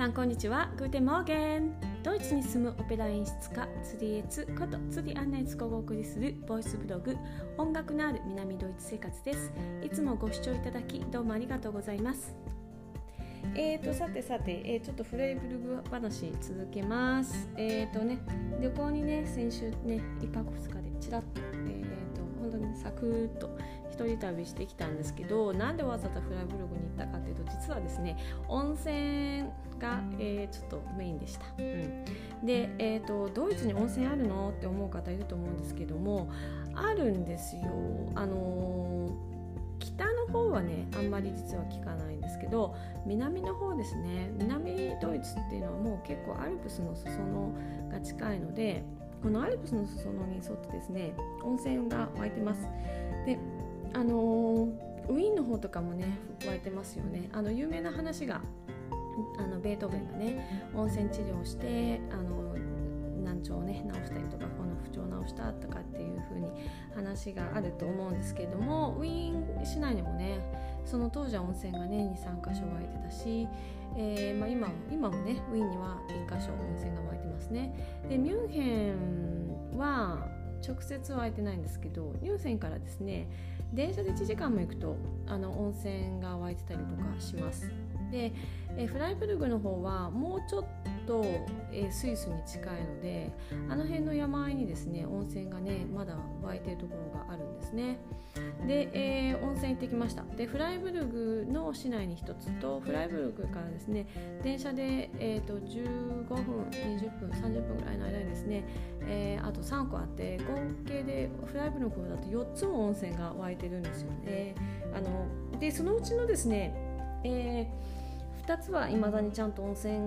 さんこんにちは。 Guten Morgen。ドイツに住むオペラ演出家釣りエツこと釣り案内ツコがお送りするボイスブログ音楽のある南ドイツ生活です。いつもご視聴いただきどうもありがとうございます。えーとさてさて、えー、ちょっとフレイブルグ話続けます。えーとね旅行にね先週ね1泊2日でちらっとえーと本当にサクッと一人旅してきたんですけどなんでわざわざフライブルグに行ったかというと実はですね温泉が、えー、ちょっとメインでした、うん、で、えーと、ドイツに温泉あるのって思う方いると思うんですけどもあるんですよ。あのー、北の方はねあんまり実は聞かないんですけど南の方ですね。南ドイツっていうのはもう結構アルプスの裾野が近いのでこのアルプスの裾野に沿ってですね温泉が湧いてます。であのウィーンの方とかもね湧いてますよね。あの有名な話があのベートーベンがね温泉治療してあの難聴をね治したりとかこの不調を治したとかっていう風に話があると思うんですけれどもウィーン市内にもねその当時は温泉がね23か所湧いてたし、えーまあ、今も今もねウィーンには1か所温泉が湧いてますね。でミュンヘンは直接湧いてないんですけどミュンヘンからですね電車で1時間も行くとあの温泉が湧いてたりとかします。で、えフライブルグの方はもうちょっと、えスイスに近いのであの辺の山あいにですね温泉がねまだ湧いてるところがあるんですね。で、えー、温泉行ってきました。でフライブルグの市内に1つとフライブルグからですね電車で、えーと、15分20分30分ぐらいの間にですね、えー、あと3個あって合計でフライブルグだと4つも温泉が湧いてるんですよね。あのでそのうちのですね、えー2つはいまだにちゃんと温泉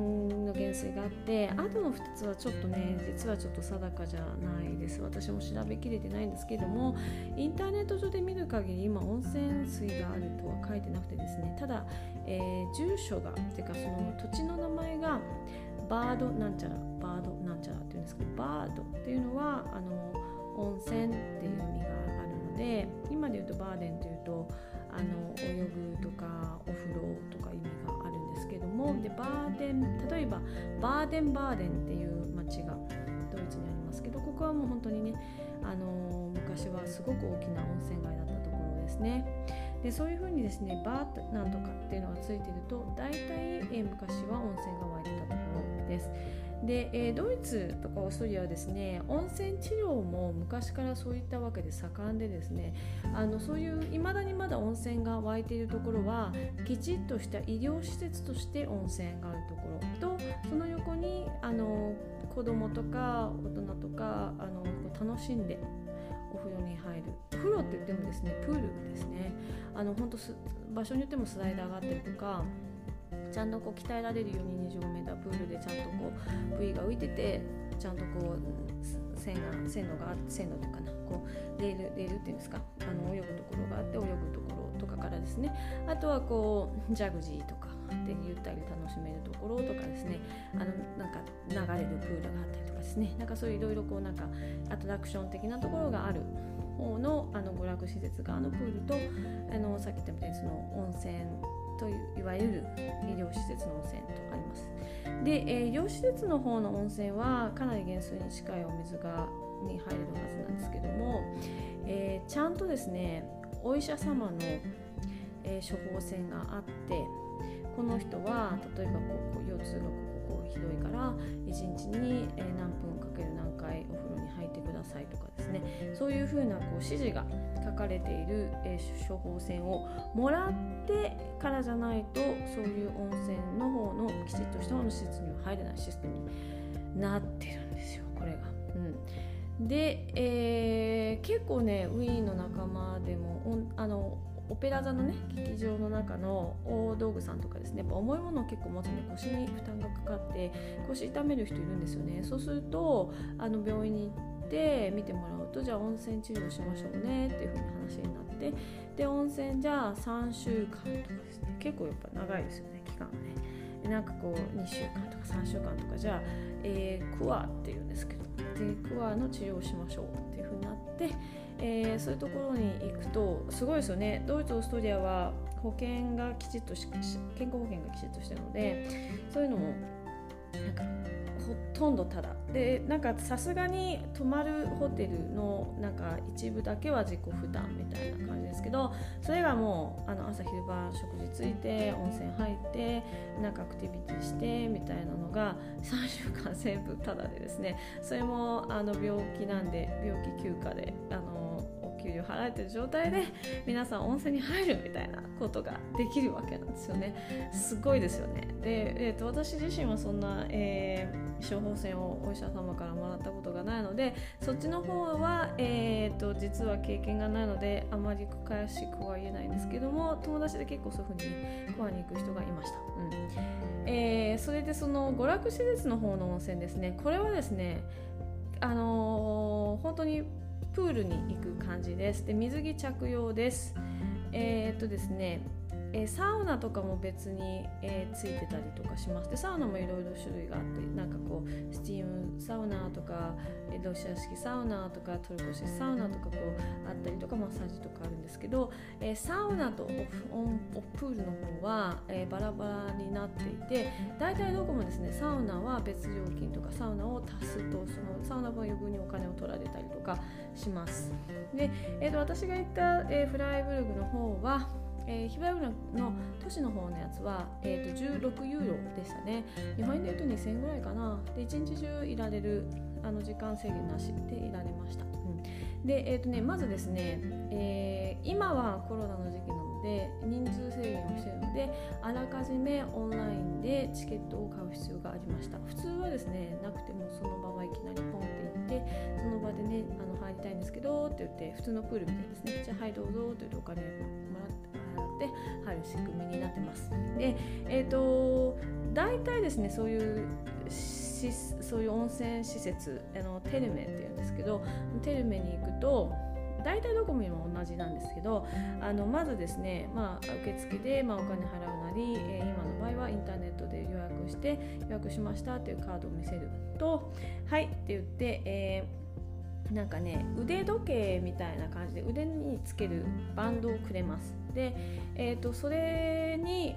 の原水があってあとの2つはちょっとね実はちょっと定かじゃないです。私も調べきれてないんですけどもインターネット上で見る限り今温泉水があるとは書いてなくてですねただ、えー、住所がっていうかその土地の名前がバードなんちゃらバードなんちゃらっていうんですけどバードっていうのはあの温泉っていう意味があるので今で言うとバーデンというとあの泳ぐとかお風呂とか意味があるんですけどもでバーデン例えばバーデンバーデンっていう町がドイツにありますけどここはもう本当にねあの昔はすごく大きな温泉街だったところですね。でそういうふうにですねバーなんとかっていうのがついてると大体、え昔は温泉が湧いてたところです。で、えー、ドイツとかオーストリアはですね温泉治療も昔からそういったわけで盛んでですねあのそういういまだにまだ温泉が湧いているところはきちっとした医療施設として温泉があるところ。とその横にあの子供とか大人とかあの楽しんでお風呂に入る。風呂って言ってもですねプールですね。あの本当場所によってもスライダーがあったりとかちゃんとこう鍛えられるように 20m プールでちゃんとこう部位が浮いててちゃんとこう線が線路が線路というかなこうレールレールっていうんですかあの泳ぐところがあって泳ぐところとかからですね。あとはこうジャグジーとかでゆったり楽しめるところとかですね。あのなんか流れるプールがあったりとかですね。なんかそういういろいろこうなんかアトラクション的なところがある方のあの娯楽施設側のプールとあのさっき言ったみたいにその温泉といういわゆる医療施設の温泉とあります。で、えー、医療施設の方の温泉はかなり減水に近いお水がに入れるはずなんですけども、えー、ちゃんとですねお医者様の、えー、処方箋があってこの人は例えばこう腰痛がここひどいから1日に何分かける何回お風呂に入ってくださいとかですねそういうふうなこう指示が書かれている、え、処方箋をもらってからじゃないとそういう温泉の方のきちっとした方の施設には入れないシステムになってるんですよこれが。うん、で、えー、結構ねウィーンの仲間でもあのオペラ座のね劇場の中の大道具さんとかですねやっぱ重いものを結構持つんで腰に負担がかかって腰痛める人いるんですよね。そうするとあの病院に行って見てもらうとじゃあ温泉治療しましょうねっていう風に話になってで温泉じゃあ3週間とかですね。結構やっぱ長いですよね期間がね。なんかこう2週間とか3週間とかじゃあ、えー、クワっていうんですけどでクワの治療をしましょうっていう風になって、えー、そういうところに行くとすごいですよね。ドイツオーストリアは保険がきちっとし健康保険がきちっとしてるのでそういうのもなんかほとんどただでなんかさすがに泊まるホテルのなんか一部だけは自己負担みたいな感じですけどそれがもうあの朝昼晩食事ついて温泉入ってなんかアクティビティしてみたいなのが3週間全部ただでですねそれもあの病気なんで病気休暇であのお給料払えてる状態で皆さん温泉に入るみたいなことができるわけなんですよね。すごいですよね。で、えーと、私自身はそんな、えー、処方箋をお医者様からもらったことがないのでそっちの方は、えーと、実は経験がないのであまり詳しくは言えないんですけども友達で結構そういうふうに、ね、コアに行く人がいました、うん。えー、それでその娯楽施設の方の温泉ですね。これはですねあのー、本当にプールに行く感じです。で水着着用です。えー、っとですねえー、サウナとかも別に、えー、ついてたりとかします。でサウナもいろいろ種類があってなんかこうスチームサウナとか、えロシア式サウナとかトルコ式サウナとかこうあったりとかマッサージとかあるんですけど、えサウナとオフオンオプールの方は、えバラバラになっていて大体どこもですねサウナは別料金とかサウナを足すとそのサウナ分余分にお金を取られたりとかします。で、えーと、私が行った、えフライブルグの方はえー、ヒバウラの都市の方のやつは、えーと、16ユーロでしたね。日本円で言うと2000円ぐらいかな。で一日中いられるあの時間制限なしでいられました、うん、で、えーとね、まずですね、えー、今はコロナの時期なので人数制限をしているのであらかじめオンラインでチケットを買う必要がありました。普通はですねなくてもその場はいきなりポンって行ってその場でねあの入りたいんですけどって言って普通のプールみたいですね。じゃあはいどうぞって言ってお金もらってって入る仕組みになってます。で、えーと、大体ですねそういうそういう温泉施設あのテルメっていうんですけどテルメに行くと大体どこも同じなんですけどあのまずですね、まあ、受付で、まあ、お金払うなり、えー、今の場合はインターネットで予約して予約しましたっていうカードを見せると「はい」って言って、えーなんかね腕時計みたいな感じで腕につけるバンドをくれますで、えーと、それに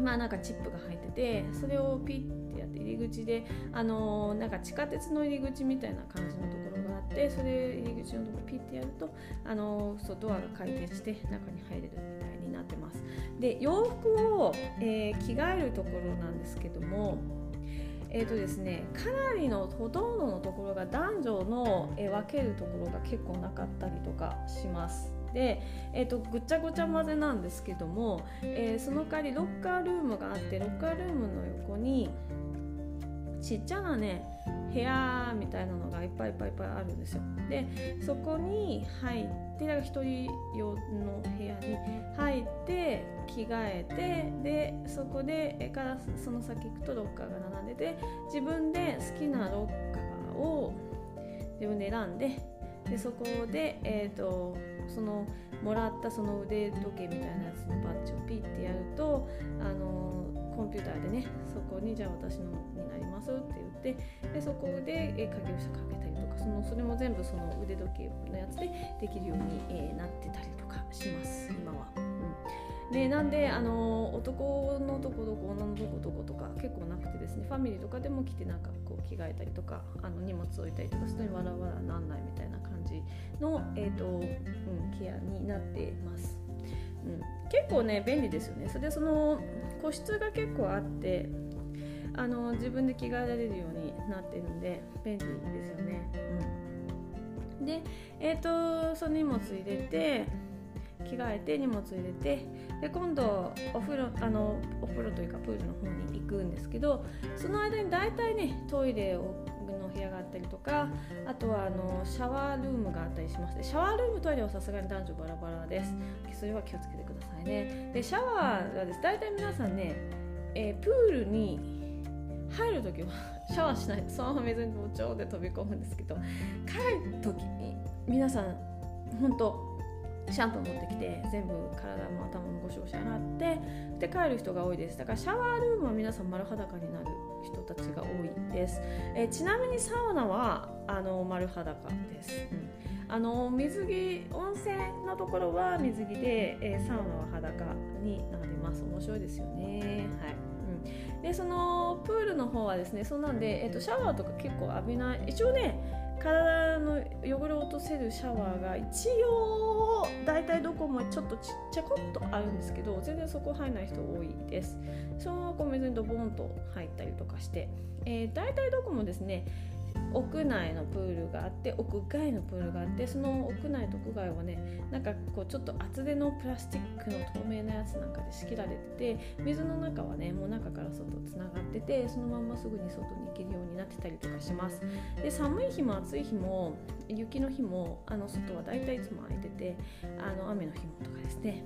まあなんかチップが入っててそれをピッてやって入り口であのー、なんか地下鉄の入り口みたいな感じのところがあってそれ入り口のところピッてやるとあのー、そうドアが回転して中に入れるみたいになってますで洋服を、えー、着替えるところなんですけどもえーとですね、かなりのほとんどのところが男女の、え分けるところが結構なかったりとかします。で、えーと、ぐちゃぐちゃ混ぜなんですけども、えー、その代わりロッカールームがあってロッカールームの横にちっちゃなね部屋みたいなのがいっぱいいっぱいいっぱいあるんですよ。でそこに入って1人用の部屋に入って着替えてでそこでからその先行くとロッカーが並んでて自分で好きなロッカーを自分で選んででそこで、えーと、のもらったその腕時計みたいなやつのバッジをピッてやるとあのコンピューターでねそこにじゃあ私のになりますって言ってでそこで影武者かけたりとかそのそれも全部その腕時計のやつでできるように、えー、なってたりとかします今は。でなんであの男のとこどこ女のとこどことか結構なくてですねファミリーとかでも来てなんかこう着替えたりとかあの荷物置いたりとかするにわらわらなんないみたいな感じの、えーとうん、ケアになってます。うん、結構ね便利ですよね。それでその個室が結構あってあの自分で着替えられるようになってるんで便利ですよね。うん、で、えーと、その荷物入れて着替えて荷物入れてで今度お風呂あのお風呂というかプールの方に行くんですけどその間に大体ねトイレをの部屋があったりとかあとはあのシャワールームがあったりします。シャワールームトイレはさすがに男女バラバラです。それは気をつけてくださいね。でシャワーがです。大体皆さんね、えー、プールに入る時は シャワーしないそのまま水に包丁で飛び込むんですけど帰る時に皆さん本当シャンプー持ってきて全部体も頭もゴシゴシ洗ってで帰る人が多いです。だからシャワールームは皆さん丸裸になる人たちが多いです、えちなみにサウナはあの丸裸です、うん。あの水着温泉のところは水着で、えー、サウナは裸になります。面白いですよね。はい、でそのプールの方はですねそんなんで、えーと、シャワーとか結構浴びない。一応ね体の汚れを落とせるシャワーが一応大体どこもちょっとちっちゃこっとあるんですけど全然そこ入らない人多いです。そのままこう水にドボンと入ったりとかして、えー、大体どこもですね屋内のプールがあって屋外のプールがあってその屋内と屋外はねなんかこうちょっと厚手のプラスチックの透明なやつなんかで仕切られてて水の中はねもう中から外つながっててそのまんますぐに外に行けるようになってたりとかします。で寒い日も暑い日も雪の日もあの外はだいたいいつも空いててあの雨の日もとかですね、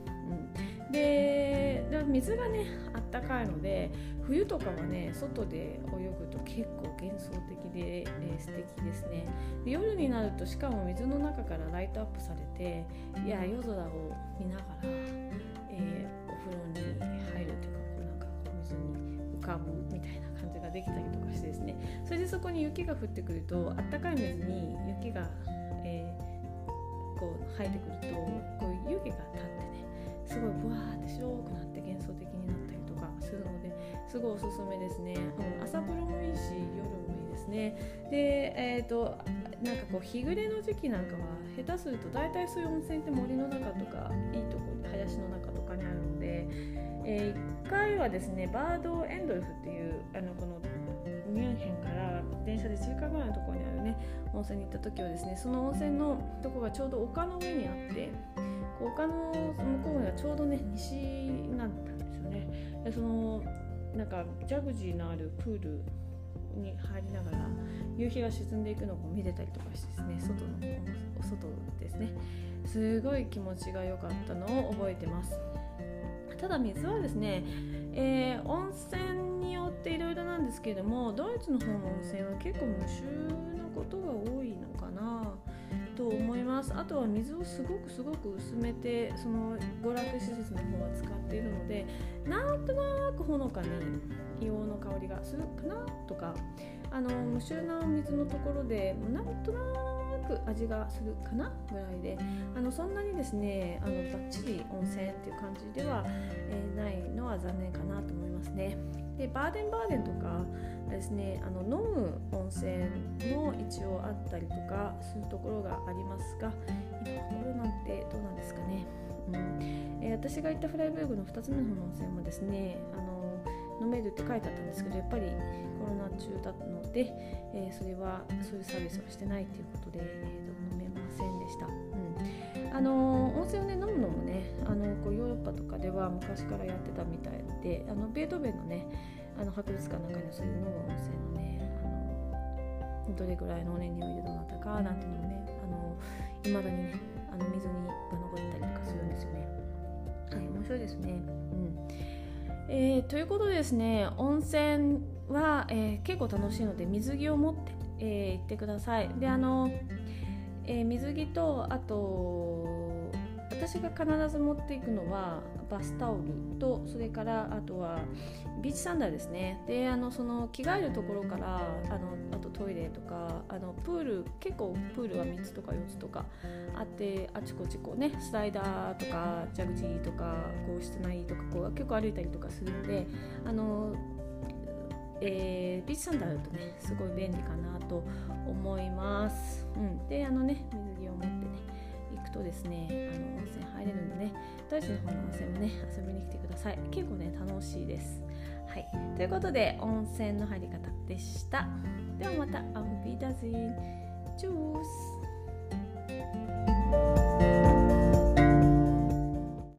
うん、で水がねあったかいので冬とかはね外で泳ぐと結構幻想的で、え素敵ですね。で夜になるとしかも水の中からライトアップされていや夜空を見ながら、えー、お風呂に入るというかこうなんか水に浮かぶみたいな感じができたりとかしてですね。それでそこに雪が降ってくるとあったかい水に雪が、えー、こう生えてくるとこう湯気が立ってねすごいブワーって白くなって幻想的になったりとかするのですごいおすすめですね、うん、朝風呂もいいし夜もですね。でえ、ー、となんかこう日暮れの時期なんかは下手すると大体そういう温泉って森の中とかいいとこ林の中とかにあるので、えー、1回はですねバードエンドルフっていうあのこのミュンヘンから電車で10かぐらいのところにあるね温泉に行った時はですねその温泉のとこがちょうど丘の上にあって丘の向こうがちょうどね西なんだんですよね。でそのなんかジャグジーのあるプールに入りながら夕日が沈んでいくのを見れたりとかしてですね外のお外ですね。すごい気持ちが良かったのを覚えてます。ただ水はですね、えー、温泉によっていろいろなんですけれどもドイツの方の温泉は結構無臭なことが多いのかな。と思います。あとは水をすごくすごく薄めてその娯楽施設の方は使っているのでなんとなくほのかに硫黄の香りがするかなとかあの無臭なお水のところでなんとなく味がするかな？ぐらいで。あのそんなにですねあのバッチリ温泉っていう感じでは、えー、ないのは残念かなと思いますね。でバーデンバーデンとかですねあの飲む温泉も一応あったりとかするところがありますが今コロナってどうなんですかね、うん。えー、私が行ったフライブルグの2つ目の温泉もですねあの飲めるって書いてあったんですけどやっぱりコロナ中だったので、えー、それはそういうサービスはしてないということで、えー、飲めませんでした。うん、あの温泉をね飲むのもねあのこうヨーロッパとかでは昔からやってたみたいであのベートーベンのねあの博物館の中にそういう飲む温泉のねあのどれぐらいの、ね、匂いでどうなったかなんていうのをねいまだにねあの水にが残ったりとかするんですよね。はい、面白いですね。うんえー、ということでですね温泉は、えー、結構楽しいので水着を持って、えー、行ってください。であの、えー、水着とあと私が必ず持っていくのはバスタオルとそれからあとはビーチサンダルですねであのその着替えるところからあのあとトイレとかあのプール結構プールは3つとか4つとかあってあちこちこうねスライダーとかジャグジーとかこう室内とかこう結構歩いたりとかするのであのえー、ビーチサンダルとねすごい便利かなと思います。うん、であのね水着を持ってね行くとですねあの温泉入れるので、ね、ドイツの方の温泉もね遊びに来てください。結構ね楽しいです。はい。ということで温泉の入り方でした。ではまたアフビーダゼンチュース